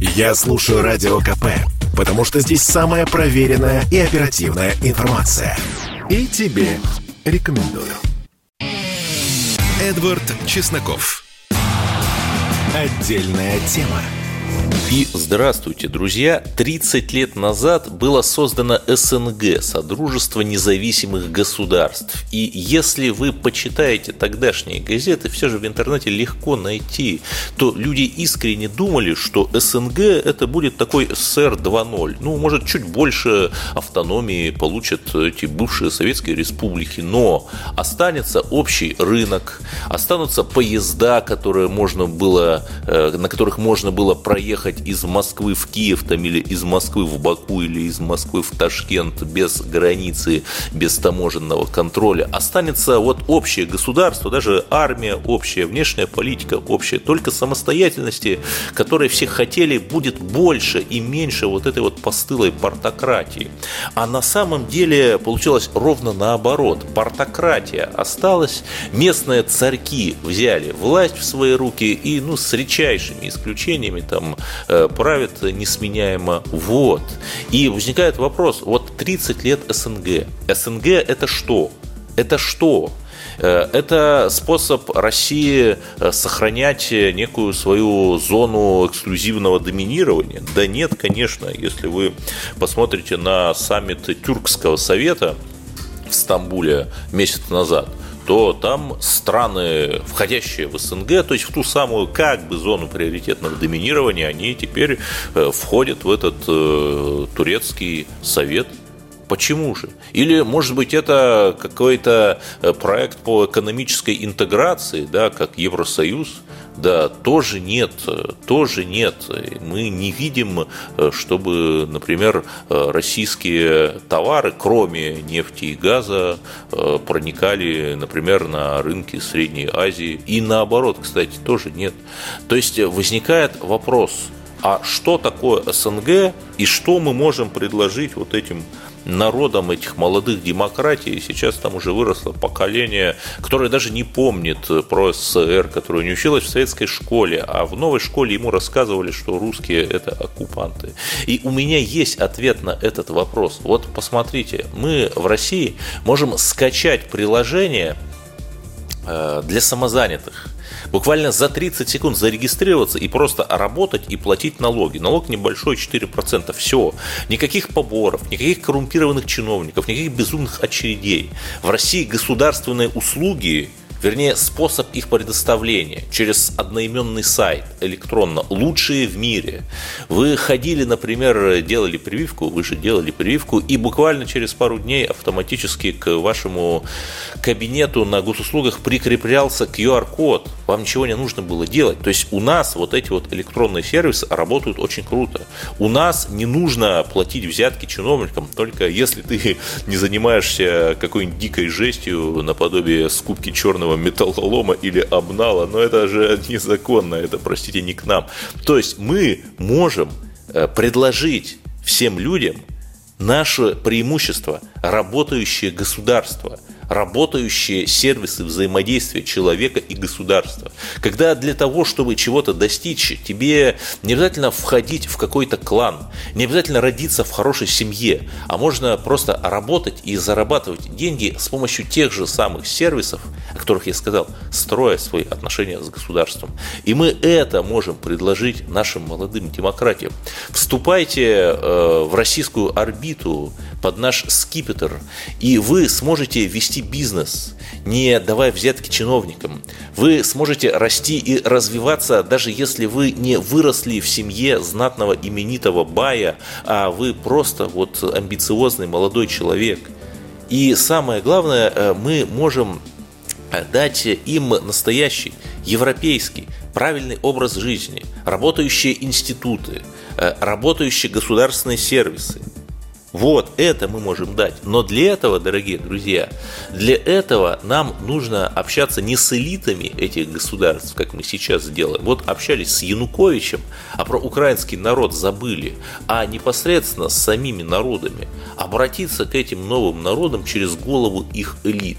Я слушаю Радио КП, потому что здесь самая проверенная и оперативная информация. И тебе рекомендую. Эдвард Чесноков. Отдельная тема. И здравствуйте, друзья! 30 лет назад было создано СНГ, Содружество независимых государств. И если вы почитаете тогдашние газеты, все же в интернете легко найти, то люди искренне думали, что СНГ это будет такой СССР 2.0. Ну, может, чуть больше автономии получат эти бывшие советские республики, но останется общий рынок, останутся поезда, которые можно было, э, на которых можно было проехать из Москвы в Киев там, или из Москвы в Баку или из Москвы в Ташкент без границы, без таможенного контроля. Останется вот общее государство, даже армия общая, внешняя политика общая, только самостоятельности, которой все хотели, будет больше и меньше вот этой вот постылой портократии. А на самом деле получилось ровно наоборот. Портократия осталась, местные царьки взяли власть в свои руки и, ну, с редчайшими исключениями, там, Э, правит несменяемо. Вот. И возникает вопрос, вот 30 лет СНГ. СНГ это что? Это что? Э, это способ России э, сохранять некую свою зону эксклюзивного доминирования? Да нет, конечно. Если вы посмотрите на саммит Тюркского совета в Стамбуле месяц назад, то там страны, входящие в СНГ, то есть в ту самую как бы зону приоритетного доминирования, они теперь э, входят в этот э, турецкий совет Почему же? Или, может быть, это какой-то э, проект по экономической интеграции, да, как Евросоюз? Да, тоже нет, тоже нет. Мы не видим, э, чтобы, например, э, российские товары, кроме нефти и газа, проникали, например, на рынки Средней Азии. И наоборот, кстати, тоже нет. То есть возникает вопрос, а что такое СНГ и что мы можем предложить вот этим народом этих молодых демократий. Сейчас там уже выросло поколение, которое даже не помнит про СССР, которое не училось в советской школе, а в новой школе ему рассказывали, что русские – это оккупанты. И у меня есть ответ на этот вопрос. Вот посмотрите, мы в России можем скачать приложение э, для самозанятых – буквально за 30 секунд зарегистрироваться и просто работать и платить налоги. Налог небольшой, 4%. Все. Никаких поборов, никаких коррумпированных чиновников, никаких безумных очередей. В России государственные услуги вернее, способ их предоставления через одноименный сайт электронно, лучшие в мире. Вы ходили, например, делали прививку, вы же делали прививку, и буквально через пару дней автоматически к вашему кабинету на госуслугах прикреплялся QR-код. Вам ничего не нужно было делать. То есть у нас вот эти вот электронные сервисы работают очень круто. У нас не нужно платить взятки чиновникам, только если ты не занимаешься какой-нибудь дикой жестью наподобие скупки черного черного металлолома или обнала, но это же незаконно, это, простите, не к нам. То есть мы можем э, предложить всем людям наше преимущество, работающее государство – работающие сервисы взаимодействия человека и государства. Когда для того, чтобы чего-то достичь, тебе не обязательно входить в какой-то клан, не обязательно родиться в хорошей семье, а можно просто работать и зарабатывать деньги с помощью тех же самых сервисов, которых я сказал, строя свои отношения с государством. И мы это можем предложить нашим молодым демократиям. Вступайте э, в российскую орбиту под наш скипетр, и вы сможете вести вести бизнес, не давая взятки чиновникам. Вы сможете расти и развиваться, даже если вы не выросли в семье знатного именитого бая, а вы просто вот амбициозный молодой человек. И самое главное, э, мы можем дать им настоящий, европейский, правильный образ жизни, работающие институты, э, работающие государственные сервисы, вот это мы можем дать. Но для этого, дорогие друзья, для этого нам нужно общаться не с элитами этих государств, как мы сейчас делаем. Вот общались с Януковичем, а про украинский народ забыли, а непосредственно с самими народами. Обратиться к этим новым народам через голову их элит.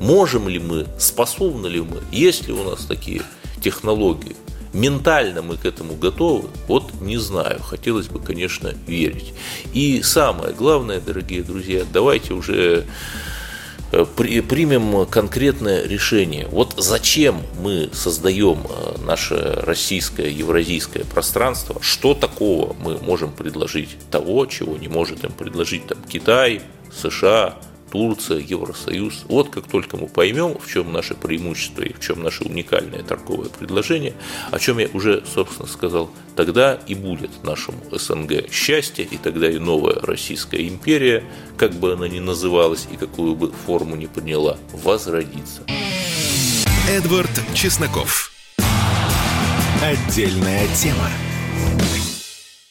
Можем ли мы, способны ли мы, есть ли у нас такие технологии? ментально мы к этому готовы, вот не знаю. Хотелось бы, конечно, верить. И самое главное, дорогие друзья, давайте уже э, примем конкретное решение. Вот зачем мы создаем э, наше российское, евразийское пространство, что такого мы можем предложить того, чего не может им предложить там, Китай, США, Турция, Евросоюз. Вот как только мы поймем, в чем наше преимущество и в чем наше уникальное торговое предложение, о чем я уже, собственно, сказал, тогда и будет нашему СНГ счастье, и тогда и новая Российская империя, как бы она ни называлась и какую бы форму ни приняла, возродится. Эдвард Чесноков. Отдельная тема.